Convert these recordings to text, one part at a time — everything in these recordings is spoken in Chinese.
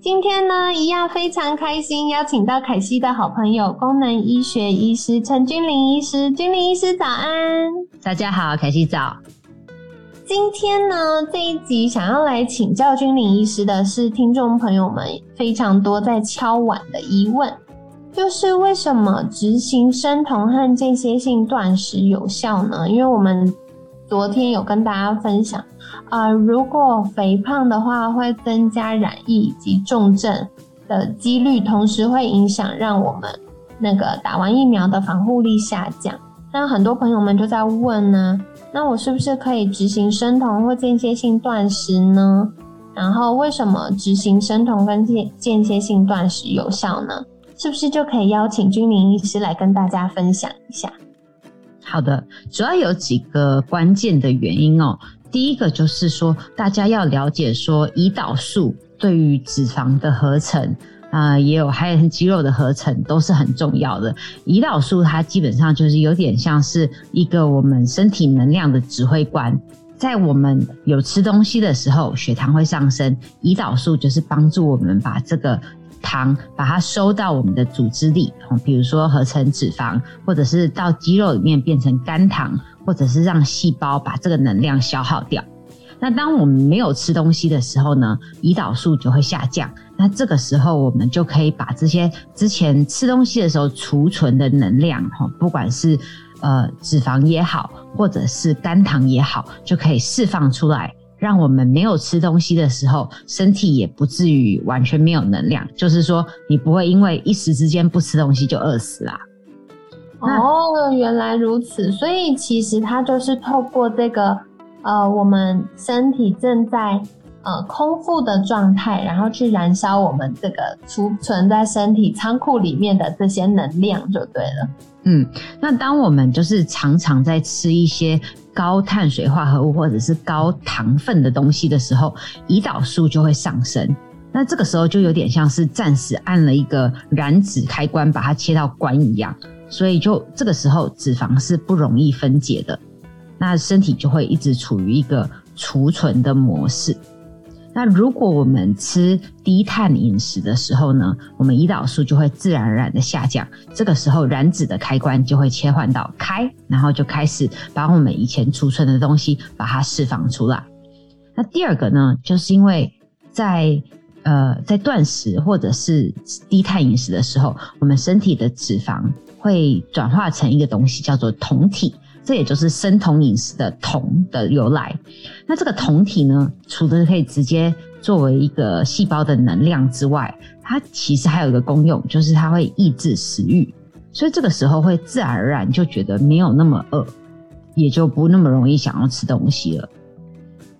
今天呢，一样非常开心，邀请到凯西的好朋友功能医学医师陈君玲医师。君玲医师早安，大家好，凯西早。今天呢，这一集想要来请教君玲医师的是听众朋友们非常多在敲碗的疑问，就是为什么执行生酮和间歇性断食有效呢？因为我们昨天有跟大家分享。呃，如果肥胖的话，会增加染疫以及重症的几率，同时会影响让我们那个打完疫苗的防护力下降。那很多朋友们就在问呢，那我是不是可以执行生酮或间歇性断食呢？然后为什么执行生酮跟间间歇性断食有效呢？是不是就可以邀请君临医师来跟大家分享一下？好的，主要有几个关键的原因哦。第一个就是说，大家要了解说，胰岛素对于脂肪的合成啊，也有还有肌肉的合成都是很重要的。胰岛素它基本上就是有点像是一个我们身体能量的指挥官，在我们有吃东西的时候，血糖会上升，胰岛素就是帮助我们把这个糖把它收到我们的组织里，比如说合成脂肪，或者是到肌肉里面变成肝糖。或者是让细胞把这个能量消耗掉。那当我们没有吃东西的时候呢，胰岛素就会下降。那这个时候我们就可以把这些之前吃东西的时候储存的能量，哈，不管是呃脂肪也好，或者是肝糖也好，就可以释放出来，让我们没有吃东西的时候，身体也不至于完全没有能量。就是说，你不会因为一时之间不吃东西就饿死啦。哦，原来如此，所以其实它就是透过这个，呃，我们身体正在呃空腹的状态，然后去燃烧我们这个储存在身体仓库里面的这些能量，就对了。嗯，那当我们就是常常在吃一些高碳水化合物或者是高糖分的东西的时候，胰岛素就会上升。那这个时候就有点像是暂时按了一个燃脂开关，把它切到关一样。所以就这个时候，脂肪是不容易分解的，那身体就会一直处于一个储存的模式。那如果我们吃低碳饮食的时候呢，我们胰岛素就会自然而然的下降，这个时候燃脂的开关就会切换到开，然后就开始把我们以前储存的东西把它释放出来。那第二个呢，就是因为在呃在断食或者是低碳饮食的时候，我们身体的脂肪。会转化成一个东西，叫做酮体，这也就是生酮饮食的酮的由来。那这个酮体呢，除了可以直接作为一个细胞的能量之外，它其实还有一个功用，就是它会抑制食欲，所以这个时候会自然而然就觉得没有那么饿，也就不那么容易想要吃东西了。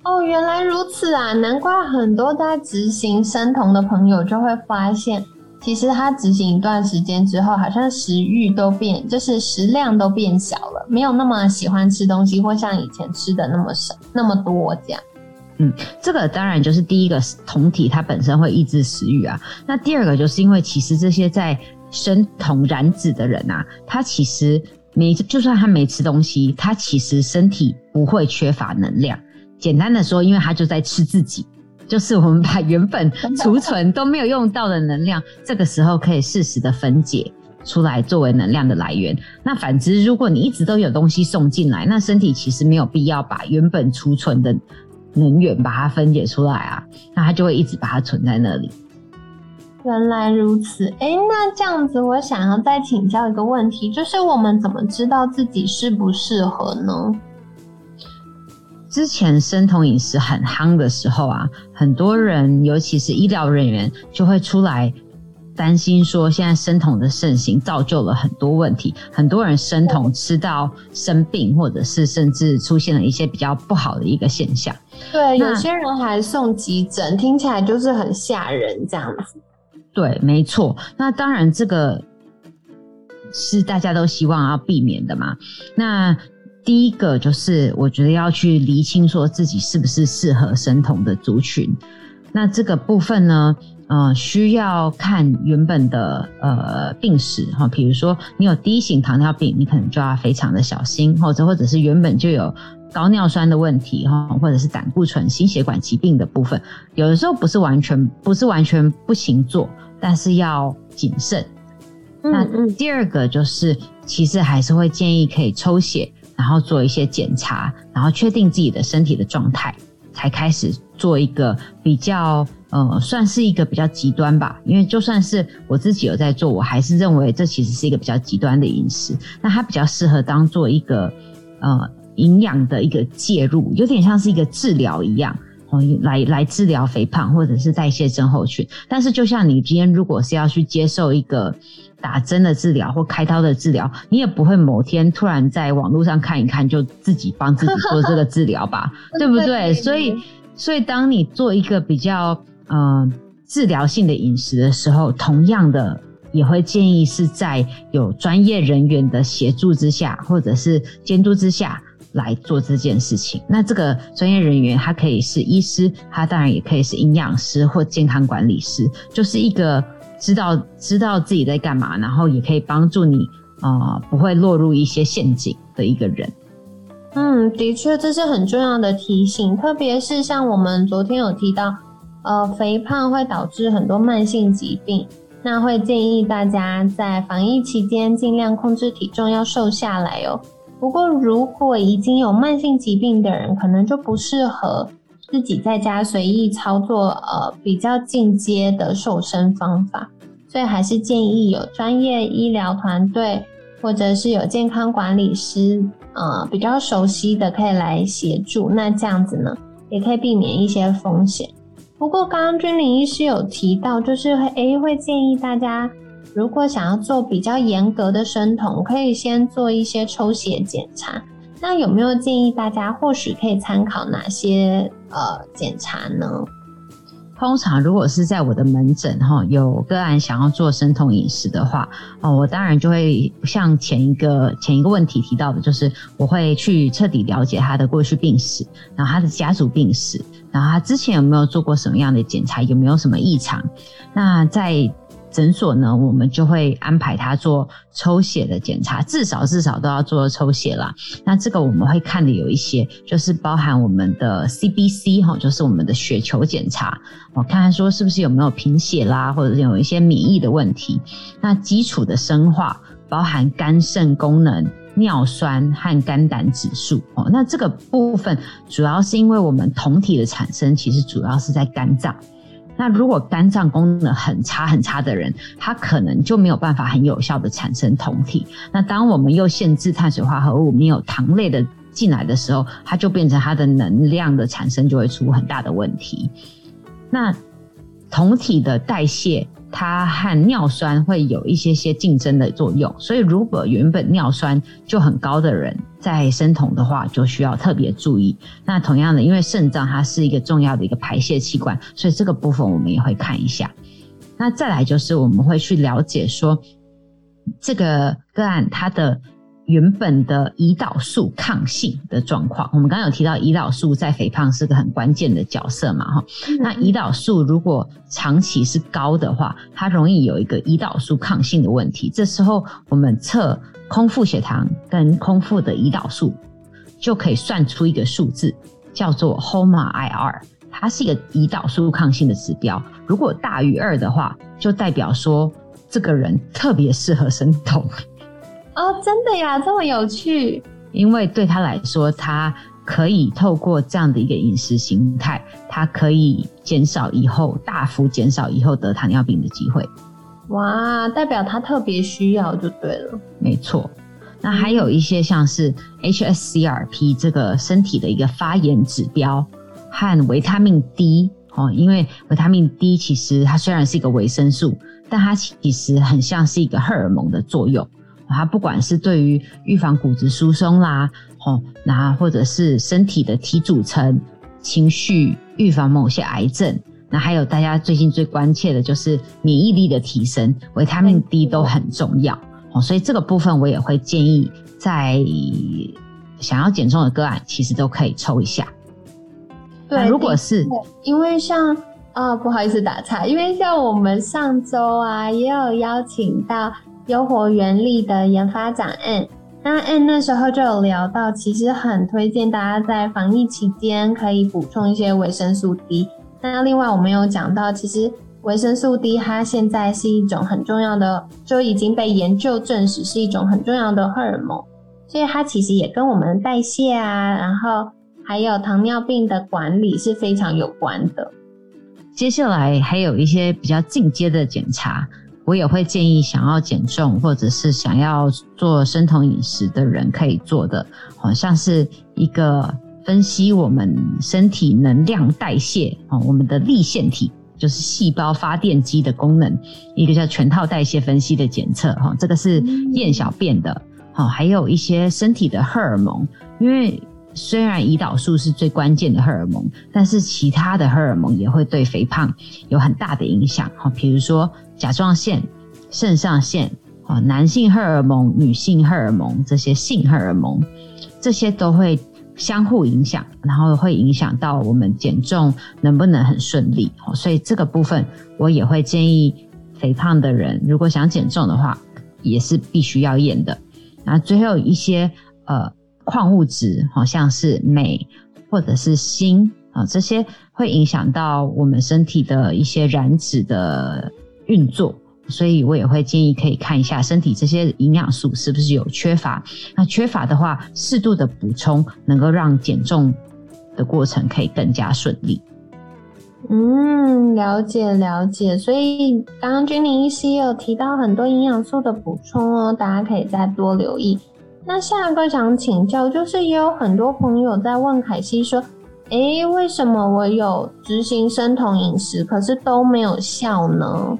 哦，原来如此啊！难怪很多在执行生酮的朋友就会发现。其实他执行一段时间之后，好像食欲都变，就是食量都变小了，没有那么喜欢吃东西，或像以前吃的那么少、那么多这样。嗯，这个当然就是第一个酮体它本身会抑制食欲啊。那第二个就是因为其实这些在生酮燃脂的人啊，他其实没就算他没吃东西，他其实身体不会缺乏能量。简单的说，因为他就在吃自己。就是我们把原本储存都没有用到的能量，这个时候可以适时的分解出来作为能量的来源。那反之，如果你一直都有东西送进来，那身体其实没有必要把原本储存的能源把它分解出来啊，那它就会一直把它存在那里。原来如此，哎，那这样子，我想要再请教一个问题，就是我们怎么知道自己适不适合呢？之前生酮饮食很夯的时候啊，很多人，尤其是医疗人员，就会出来担心说，现在生酮的盛行造就了很多问题，很多人生酮吃到生病，或者是甚至出现了一些比较不好的一个现象。对，有些人还送急诊，听起来就是很吓人这样子。对，没错。那当然这个。是大家都希望要避免的嘛。那第一个就是我觉得要去厘清说自己是不是适合生酮的族群。那这个部分呢，呃，需要看原本的呃病史哈，比如说你有第一型糖尿病，你可能就要非常的小心，或者或者是原本就有高尿酸的问题哈，或者是胆固醇、心血管疾病的部分，有的时候不是完全不是完全不行做，但是要谨慎。那第二个就是，其实还是会建议可以抽血，然后做一些检查，然后确定自己的身体的状态。才开始做一个比较，呃，算是一个比较极端吧。因为就算是我自己有在做，我还是认为这其实是一个比较极端的饮食。那它比较适合当做一个，呃，营养的一个介入，有点像是一个治疗一样，哦，来来治疗肥胖或者是代谢症候群。但是就像你今天如果是要去接受一个。打针的治疗或开刀的治疗，你也不会某天突然在网络上看一看就自己帮自己做这个治疗吧，对不对？所以，所以当你做一个比较呃治疗性的饮食的时候，同样的也会建议是在有专业人员的协助之下，或者是监督之下来做这件事情。那这个专业人员他可以是医师，他当然也可以是营养师或健康管理师，就是一个。知道知道自己在干嘛，然后也可以帮助你啊，不会落入一些陷阱的一个人。嗯，的确，这是很重要的提醒，特别是像我们昨天有提到，呃，肥胖会导致很多慢性疾病，那会建议大家在防疫期间尽量控制体重，要瘦下来哦。不过，如果已经有慢性疾病的人，可能就不适合。自己在家随意操作，呃，比较进阶的瘦身方法，所以还是建议有专业医疗团队或者是有健康管理师，呃，比较熟悉的可以来协助。那这样子呢，也可以避免一些风险。不过刚刚君玲医师有提到，就是诶会建议大家，如果想要做比较严格的生酮，可以先做一些抽血检查。那有没有建议大家或许可以参考哪些呃检查呢？通常如果是在我的门诊哈，有个案想要做生酮饮食的话，哦，我当然就会像前一个前一个问题提到的，就是我会去彻底了解他的过去病史，然后他的家族病史，然后他之前有没有做过什么样的检查，有没有什么异常？那在诊所呢，我们就会安排他做抽血的检查，至少至少都要做抽血啦。那这个我们会看的有一些，就是包含我们的 CBC 哈，就是我们的血球检查，我看看说是不是有没有贫血啦，或者是有一些免疫的问题。那基础的生化，包含肝肾功能、尿酸和肝胆指数哦。那这个部分主要是因为我们酮体的产生，其实主要是在肝脏。那如果肝脏功能很差很差的人，他可能就没有办法很有效的产生酮体。那当我们又限制碳水化合物没有糖类的进来的时候，它就变成它的能量的产生就会出很大的问题。那酮体的代谢。它和尿酸会有一些些竞争的作用，所以如果原本尿酸就很高的人在生酮的话，就需要特别注意。那同样的，因为肾脏它是一个重要的一个排泄器官，所以这个部分我们也会看一下。那再来就是我们会去了解说这个个案它的。原本的胰岛素抗性的状况，我们刚刚有提到胰岛素在肥胖是个很关键的角色嘛，哈。那胰岛素如果长期是高的话，它容易有一个胰岛素抗性的问题。这时候我们测空腹血糖跟空腹的胰岛素，就可以算出一个数字，叫做 HOMA-IR，它是一个胰岛素抗性的指标。如果大于二的话，就代表说这个人特别适合生酮。哦，真的呀，这么有趣！因为对他来说，他可以透过这样的一个饮食形态，他可以减少以后大幅减少以后得糖尿病的机会。哇，代表他特别需要就对了。没错，那还有一些像是 HSCRP 这个身体的一个发炎指标和维他命 D 哦，因为维他命 D 其实它虽然是一个维生素，但它其实很像是一个荷尔蒙的作用。它不管是对于预防骨质疏松啦，哦，那或者是身体的体组成、情绪、预防某些癌症，那还有大家最近最关切的就是免疫力的提升，维他命 D 都很重要。哦，所以这个部分我也会建议在想要减重的个案，其实都可以抽一下。对，如果是因为像啊，不好意思打岔，因为像我们上周啊，也有邀请到优活原力的研发长 N，那 N 那时候就有聊到，其实很推荐大家在防疫期间可以补充一些维生素 D。那另外我们有讲到，其实维生素 D 它现在是一种很重要的，就已经被研究证实是一种很重要的荷尔蒙，所以它其实也跟我们的代谢啊，然后。还有糖尿病的管理是非常有关的。接下来还有一些比较进阶的检查，我也会建议想要减重或者是想要做生酮饮食的人可以做的，好像是一个分析我们身体能量代谢哦，我们的立腺体就是细胞发电机的功能，一个叫全套代谢分析的检测哈，这个是验小便的，好，还有一些身体的荷尔蒙，因为。虽然胰岛素是最关键的荷尔蒙，但是其他的荷尔蒙也会对肥胖有很大的影响。哈，比如说甲状腺、肾上腺、啊男性荷尔蒙、女性荷尔蒙这些性荷尔蒙，这些都会相互影响，然后会影响到我们减重能不能很顺利。所以这个部分我也会建议肥胖的人，如果想减重的话，也是必须要验的。那最后一些呃。矿物质好像是镁或者是锌啊，这些会影响到我们身体的一些燃脂的运作，所以我也会建议可以看一下身体这些营养素是不是有缺乏。那缺乏的话，适度的补充能够让减重的过程可以更加顺利。嗯，了解了解。所以刚刚君玲医师也有提到很多营养素的补充哦，大家可以再多留意。那下一个想请教，就是也有很多朋友在问凯西说：“诶，为什么我有执行生酮饮食，可是都没有效呢？”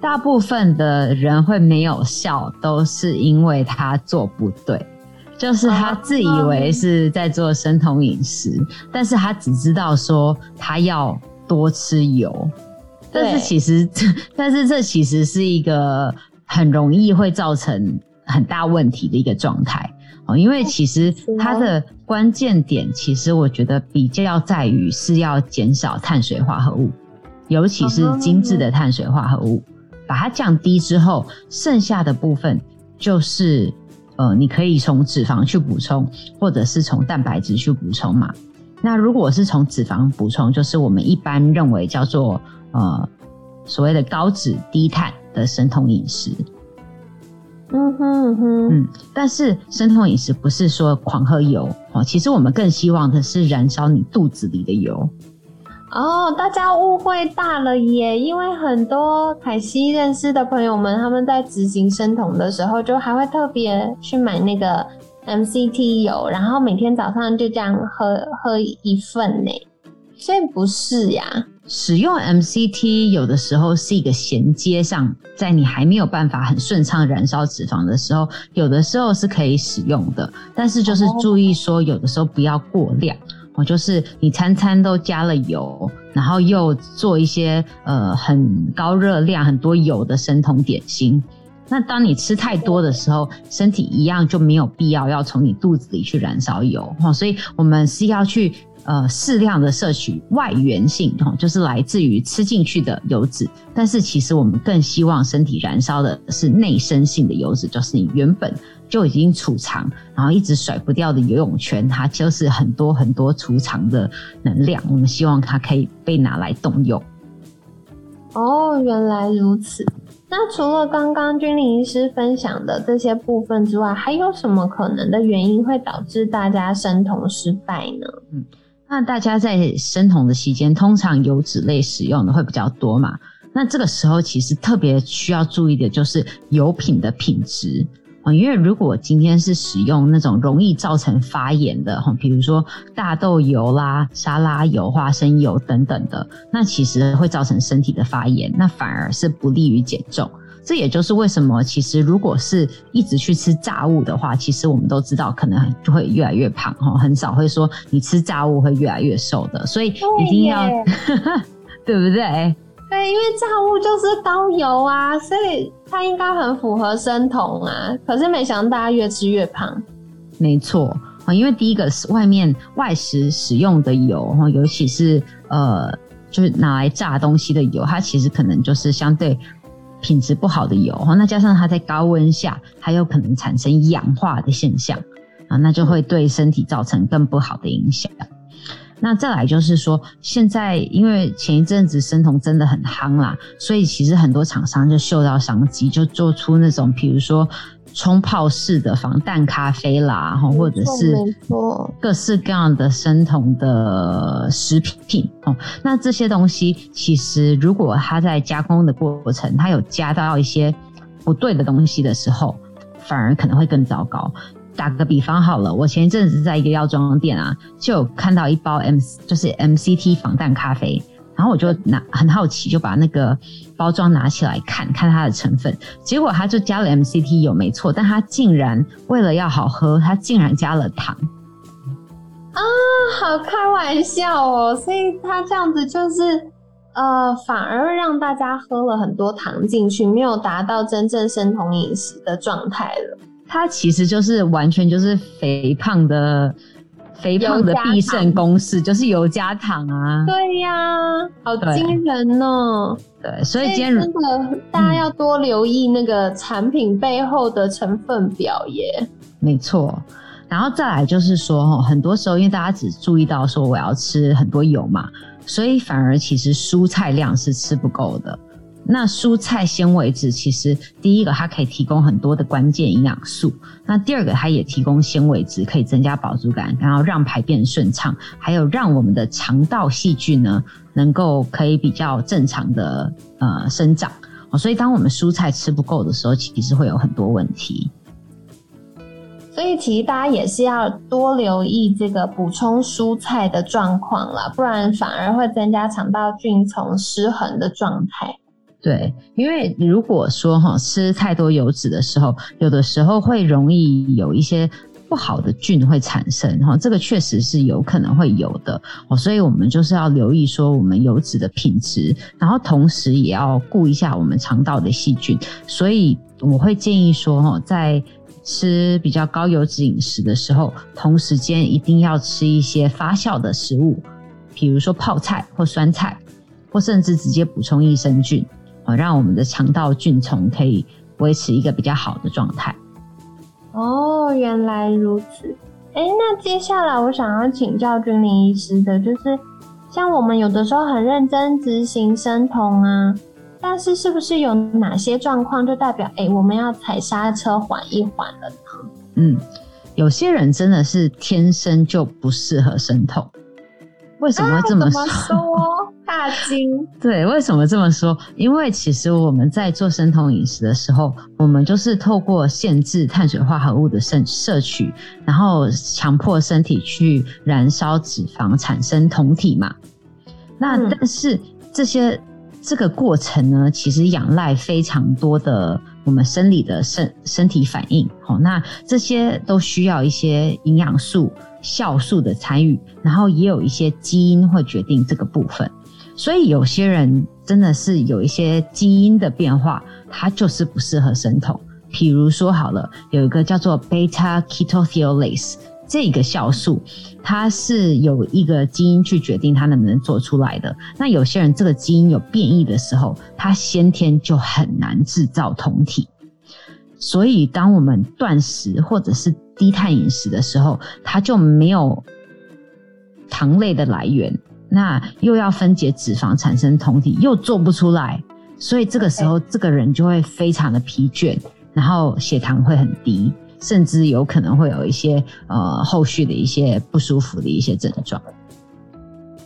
大部分的人会没有效，都是因为他做不对，就是他自以为是在做生酮饮食，但是他只知道说他要多吃油，但是其实，但是这其实是一个很容易会造成。很大问题的一个状态。哦，因为其实它的关键点，其实我觉得比较在于是要减少碳水化合物，尤其是精致的碳水化合物，把它降低之后，剩下的部分就是呃，你可以从脂肪去补充，或者是从蛋白质去补充嘛。那如果是从脂肪补充，就是我们一般认为叫做呃所谓的高脂低碳的生酮饮食。嗯哼哼，嗯，但是生酮饮食不是说狂喝油哦，其实我们更希望的是燃烧你肚子里的油。哦，大家误会大了耶！因为很多凯西认识的朋友们，他们在执行生酮的时候，就还会特别去买那个 MCT 油，然后每天早上就这样喝喝一份呢。所以不是呀。使用 MCT 有的时候是一个衔接上，在你还没有办法很顺畅燃烧脂肪的时候，有的时候是可以使用的。但是就是注意说，有的时候不要过量哦，就是你餐餐都加了油，然后又做一些呃很高热量、很多油的生酮点心。那当你吃太多的时候，身体一样就没有必要要从你肚子里去燃烧油哈。所以我们是要去。呃，适量的摄取外源性哈，就是来自于吃进去的油脂。但是其实我们更希望身体燃烧的是内生性的油脂，就是你原本就已经储藏，然后一直甩不掉的游泳圈，它就是很多很多储藏的能量。我们希望它可以被拿来动用。哦，原来如此。那除了刚刚君临医师分享的这些部分之外，还有什么可能的原因会导致大家生酮失败呢？嗯。那大家在生酮的期间，通常油脂类使用的会比较多嘛？那这个时候其实特别需要注意的就是油品的品质啊，因为如果今天是使用那种容易造成发炎的哈，比如说大豆油啦、沙拉油、花生油等等的，那其实会造成身体的发炎，那反而是不利于减重。这也就是为什么，其实如果是一直去吃炸物的话，其实我们都知道可能就会越来越胖哈，很少会说你吃炸物会越来越瘦的，所以一定要，对不对？对，因为炸物就是高油啊，所以它应该很符合生酮啊。可是没想到大家越吃越胖。没错啊，因为第一个是外面外食使用的油哈，尤其是呃，就是拿来炸东西的油，它其实可能就是相对品质不好的油哈。那加上它在高温下，它有可能产生氧化的现象啊，那就会对身体造成更不好的影响。那再来就是说，现在因为前一阵子生酮真的很夯啦，所以其实很多厂商就嗅到商机，就做出那种，比如说冲泡式的防弹咖啡啦，哈，或者是各式各样的生酮的食品哦。那这些东西其实如果它在加工的过程，它有加到一些不对的东西的时候，反而可能会更糟糕。打个比方好了，我前一阵子在一个药妆店啊，就有看到一包 M 就是 MCT 防弹咖啡，然后我就拿很好奇，就把那个包装拿起来看看它的成分，结果它就加了 MCT 有没错，但它竟然为了要好喝，它竟然加了糖啊，好开玩笑哦，所以它这样子就是呃，反而让大家喝了很多糖进去，没有达到真正生酮饮食的状态了。它其实就是完全就是肥胖的肥胖的必胜公式，就是油加糖啊。对呀，好惊人哦。对，所以今天真的大家要多留意那个产品背后的成分表耶。没错，然后再来就是说，很多时候因为大家只注意到说我要吃很多油嘛，所以反而其实蔬菜量是吃不够的。那蔬菜纤维质其实第一个它可以提供很多的关键营养素，那第二个它也提供纤维质，可以增加饱足感，然后让排便顺畅，还有让我们的肠道细菌呢能够可以比较正常的呃生长。所以当我们蔬菜吃不够的时候，其实会有很多问题。所以其实大家也是要多留意这个补充蔬菜的状况啦，不然反而会增加肠道菌丛失衡的状态。对，因为如果说哈吃太多油脂的时候，有的时候会容易有一些不好的菌会产生哈，这个确实是有可能会有的哦，所以我们就是要留意说我们油脂的品质，然后同时也要顾一下我们肠道的细菌，所以我会建议说哈，在吃比较高油脂饮食的时候，同时间一定要吃一些发酵的食物，比如说泡菜或酸菜，或甚至直接补充益生菌。让我们的肠道菌虫可以维持一个比较好的状态。哦，原来如此。哎，那接下来我想要请教君临医师的，就是像我们有的时候很认真执行生酮啊，但是是不是有哪些状况就代表哎我们要踩刹车缓一缓了呢？嗯，有些人真的是天生就不适合生酮。为什么会这么说？大惊。对，为什么这么说？因为其实我们在做生酮饮食的时候，我们就是透过限制碳水化合物的摄摄取，然后强迫身体去燃烧脂肪，产生酮体嘛。那但是这些这个过程呢，其实仰赖非常多的我们生理的身身体反应。好，那这些都需要一些营养素。酵素的参与，然后也有一些基因会决定这个部分，所以有些人真的是有一些基因的变化，它就是不适合生酮。譬如说，好了，有一个叫做 beta ketothiolase 这个酵素，它是有一个基因去决定它能不能做出来的。那有些人这个基因有变异的时候，他先天就很难制造酮体。所以，当我们断食或者是低碳饮食的时候，它就没有糖类的来源，那又要分解脂肪产生酮体，又做不出来，所以这个时候这个人就会非常的疲倦，然后血糖会很低，甚至有可能会有一些呃后续的一些不舒服的一些症状。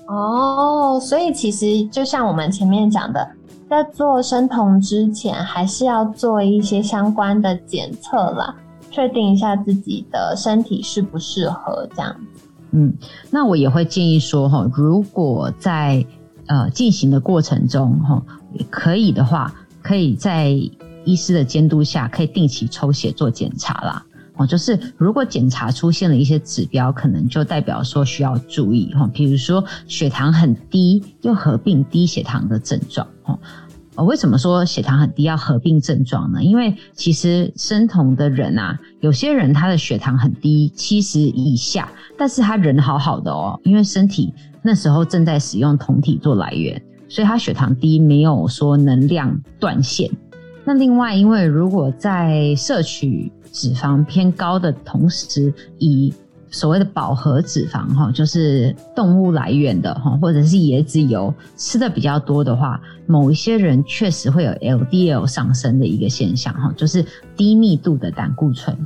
哦，所以其实就像我们前面讲的。在做生酮之前，还是要做一些相关的检测啦，确定一下自己的身体适不适合这样子。嗯，那我也会建议说，哈，如果在呃进行的过程中，哈，可以的话，可以在医师的监督下，可以定期抽血做检查啦。哦，就是如果检查出现了一些指标，可能就代表说需要注意哈，比如说血糖很低，又合并低血糖的症状。哦。呃，为什么说血糖很低要合并症状呢？因为其实生酮的人啊，有些人他的血糖很低，七十以下，但是他人好好的哦，因为身体那时候正在使用酮体做来源，所以他血糖低，没有说能量断线。那另外，因为如果在摄取脂肪偏高的同时，以所谓的饱和脂肪哈，就是动物来源的哈，或者是椰子油吃的比较多的话，某一些人确实会有 LDL 上升的一个现象哈，就是低密度的胆固醇。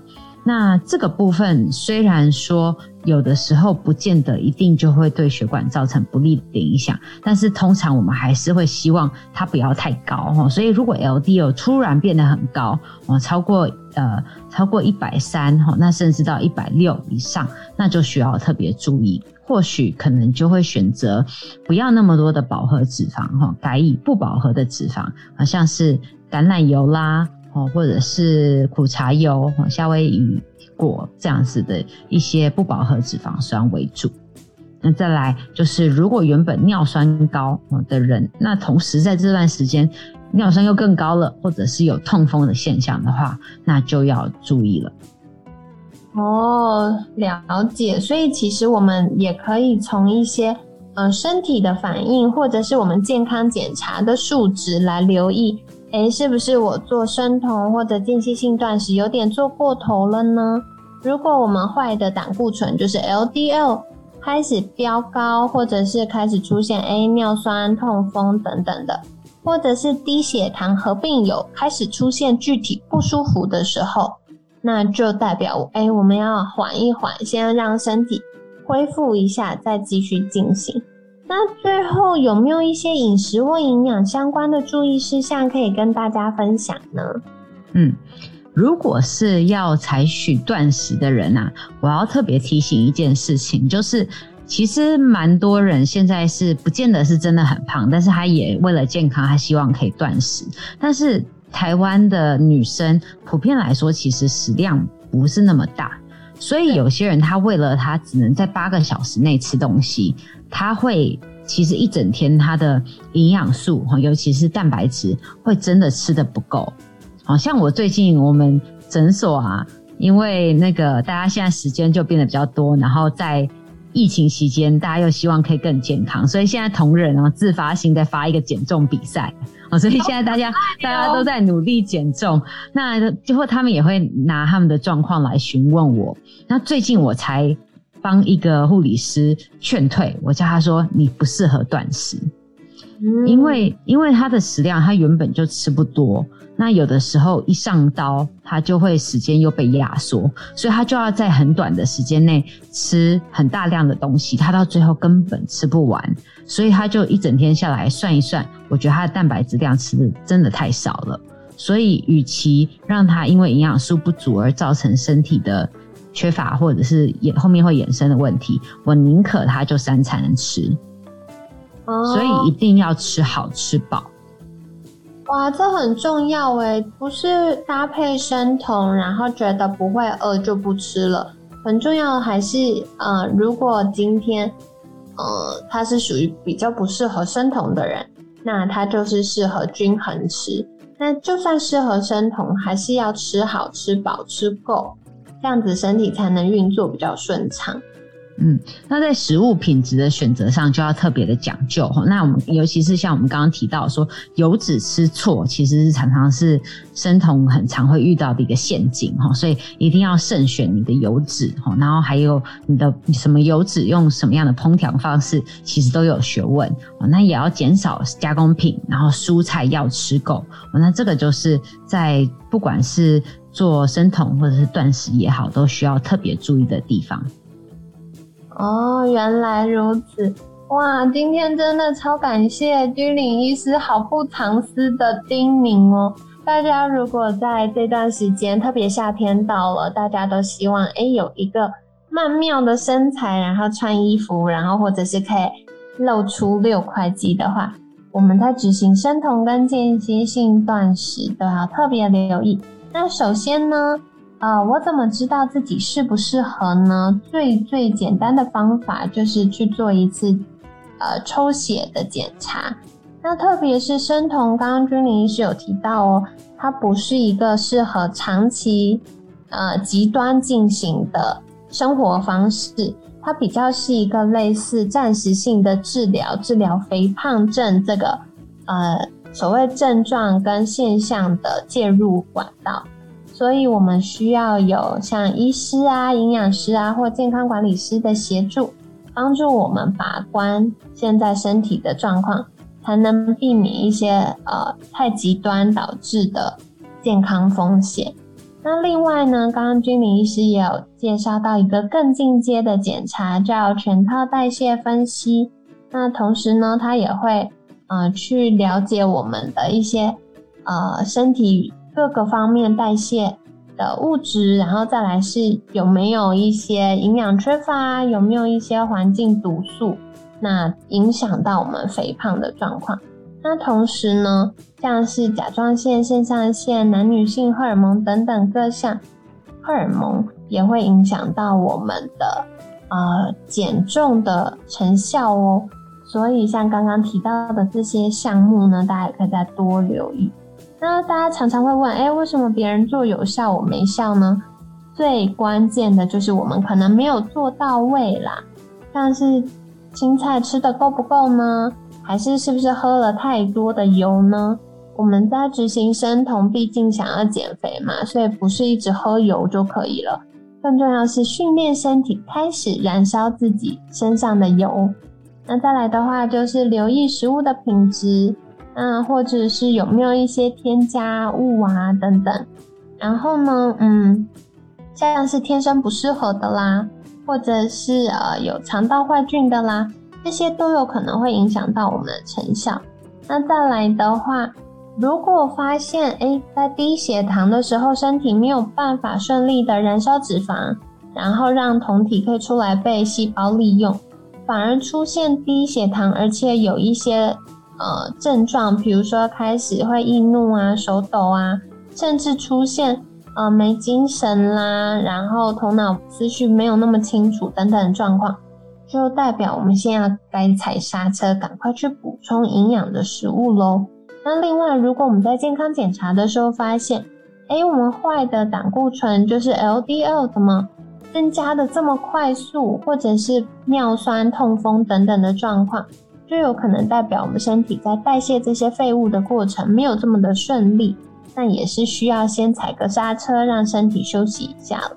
那这个部分虽然说有的时候不见得一定就会对血管造成不利的影响，但是通常我们还是会希望它不要太高哈。所以如果 LDL 突然变得很高哦，超过呃超过一百三哈，那甚至到一百六以上，那就需要特别注意，或许可能就会选择不要那么多的饱和脂肪哈，改以不饱和的脂肪，好像是橄榄油啦。哦，或者是苦茶油、夏威夷果这样子的一些不饱和脂肪酸为主。那再来就是，如果原本尿酸高的人，那同时在这段时间尿酸又更高了，或者是有痛风的现象的话，那就要注意了。哦，了解。所以其实我们也可以从一些呃身体的反应，或者是我们健康检查的数值来留意。哎，是不是我做生酮或者间歇性断食有点做过头了呢？如果我们坏的胆固醇就是 LDL 开始飙高，或者是开始出现哎尿酸、痛风等等的，或者是低血糖合并有开始出现具体不舒服的时候，那就代表哎我们要缓一缓，先让身体恢复一下，再继续进行。那最后有没有一些饮食或营养相关的注意事项可以跟大家分享呢？嗯，如果是要采取断食的人啊，我要特别提醒一件事情，就是其实蛮多人现在是不见得是真的很胖，但是他也为了健康，他希望可以断食。但是台湾的女生普遍来说，其实食量不是那么大，所以有些人他为了他只能在八个小时内吃东西。他会其实一整天他的营养素哈，尤其是蛋白质，会真的吃的不够。好像我最近我们诊所啊，因为那个大家现在时间就变得比较多，然后在疫情期间，大家又希望可以更健康，所以现在同仁啊自发性在发一个减重比赛啊，所以现在大家大家都在努力减重。那最后他们也会拿他们的状况来询问我。那最近我才。帮一个护理师劝退，我叫他说你不适合断食，因为因为他的食量他原本就吃不多，那有的时候一上刀他就会时间又被压缩，所以他就要在很短的时间内吃很大量的东西，他到最后根本吃不完，所以他就一整天下来算一算，我觉得他的蛋白质量吃的真的太少了，所以与其让他因为营养素不足而造成身体的。缺乏或者是衍后面会衍生的问题，我宁可他就三餐吃，所以一定要吃好吃饱。哇，这很重要哎，不是搭配生酮，然后觉得不会饿就不吃了。很重要还是呃，如果今天呃他是属于比较不适合生酮的人，那他就是适合均衡吃。那就算适合生酮，还是要吃好吃饱吃够。这样子身体才能运作比较顺畅。嗯，那在食物品质的选择上就要特别的讲究哈。那我们尤其是像我们刚刚提到说油脂吃错，其实是常常是生酮很常会遇到的一个陷阱哈。所以一定要慎选你的油脂哈，然后还有你的什么油脂用什么样的烹调方式，其实都有学问哦。那也要减少加工品，然后蔬菜要吃够。那这个就是在不管是做生酮或者是断食也好，都需要特别注意的地方。哦，原来如此，哇！今天真的超感谢居领医师毫不藏私的叮咛哦。大家如果在这段时间，特别夏天到了，大家都希望哎有一个曼妙的身材，然后穿衣服，然后或者是可以露出六块肌的话，我们在执行生酮跟间歇性断食都要特别留意。那首先呢？啊，我怎么知道自己适不适合呢？最最简单的方法就是去做一次呃抽血的检查。那特别是生酮，刚刚君玲医师有提到哦，它不是一个适合长期呃极端进行的生活方式，它比较是一个类似暂时性的治疗，治疗肥胖症这个呃所谓症状跟现象的介入管道。所以我们需要有像医师啊、营养师啊或健康管理师的协助，帮助我们把关现在身体的状况，才能避免一些呃太极端导致的健康风险。那另外呢，刚刚君玲医师也有介绍到一个更进阶的检查，叫全套代谢分析。那同时呢，它也会呃去了解我们的一些呃身体。各个方面代谢的物质，然后再来是有没有一些营养缺乏，有没有一些环境毒素，那影响到我们肥胖的状况。那同时呢，像是甲状腺、肾上腺、男女性荷尔蒙等等各项荷尔蒙，也会影响到我们的呃减重的成效哦。所以像刚刚提到的这些项目呢，大家也可以再多留意。那大家常常会问，哎，为什么别人做有效，我没效呢？最关键的就是我们可能没有做到位啦，像是青菜吃的够不够呢？还是是不是喝了太多的油呢？我们在执行生酮，毕竟想要减肥嘛，所以不是一直喝油就可以了。更重要是训练身体开始燃烧自己身上的油。那再来的话，就是留意食物的品质。嗯，或者是有没有一些添加物啊等等，然后呢，嗯，像是天生不适合的啦，或者是呃有肠道坏菌的啦，这些都有可能会影响到我们的成效。那再来的话，如果发现哎在低血糖的时候，身体没有办法顺利的燃烧脂肪，然后让酮体可以出来被细胞利用，反而出现低血糖，而且有一些。呃，症状比如说开始会易怒啊、手抖啊，甚至出现呃没精神啦，然后头脑思绪没有那么清楚等等状况，就代表我们现在该踩刹车，赶快去补充营养的食物喽。那另外，如果我们在健康检查的时候发现，哎，我们坏的胆固醇就是 LDL 怎么增加的这么快速，或者是尿酸、痛风等等的状况。就有可能代表我们身体在代谢这些废物的过程没有这么的顺利，那也是需要先踩个刹车，让身体休息一下了。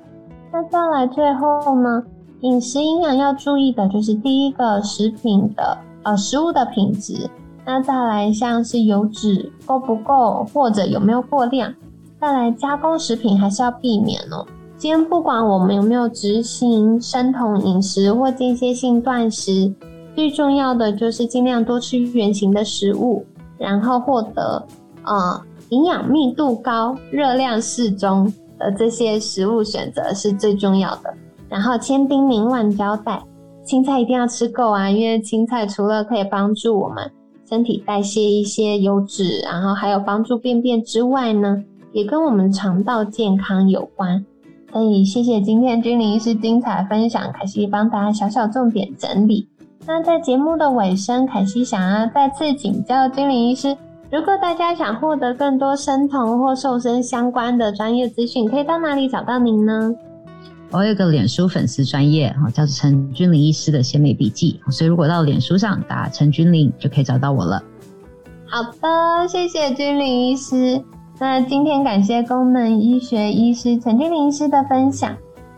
那再来最后呢，饮食营养要注意的就是第一个食品的呃食物的品质，那再来像是油脂够不够或者有没有过量，再来加工食品还是要避免哦。今天不管我们有没有执行生酮饮食或间歇性断食。最重要的就是尽量多吃圆形的食物，然后获得呃营养密度高、热量适中的这些食物选择是最重要的。然后千叮咛万交代，青菜一定要吃够啊，因为青菜除了可以帮助我们身体代谢一些油脂，然后还有帮助便便之外呢，也跟我们肠道健康有关。所以谢谢今天君临医师精彩分享，凯西帮大家小小重点整理。那在节目的尾声，凯西想要再次请教精灵医师，如果大家想获得更多生酮或瘦身相关的专业资讯，可以到哪里找到您呢？我有个脸书粉丝专业哈，叫做陈君玲医师的鲜美笔记，所以如果到脸书上打陈君玲，就可以找到我了。好的，谢谢君玲医师。那今天感谢功能医学医师陈君玲医师的分享。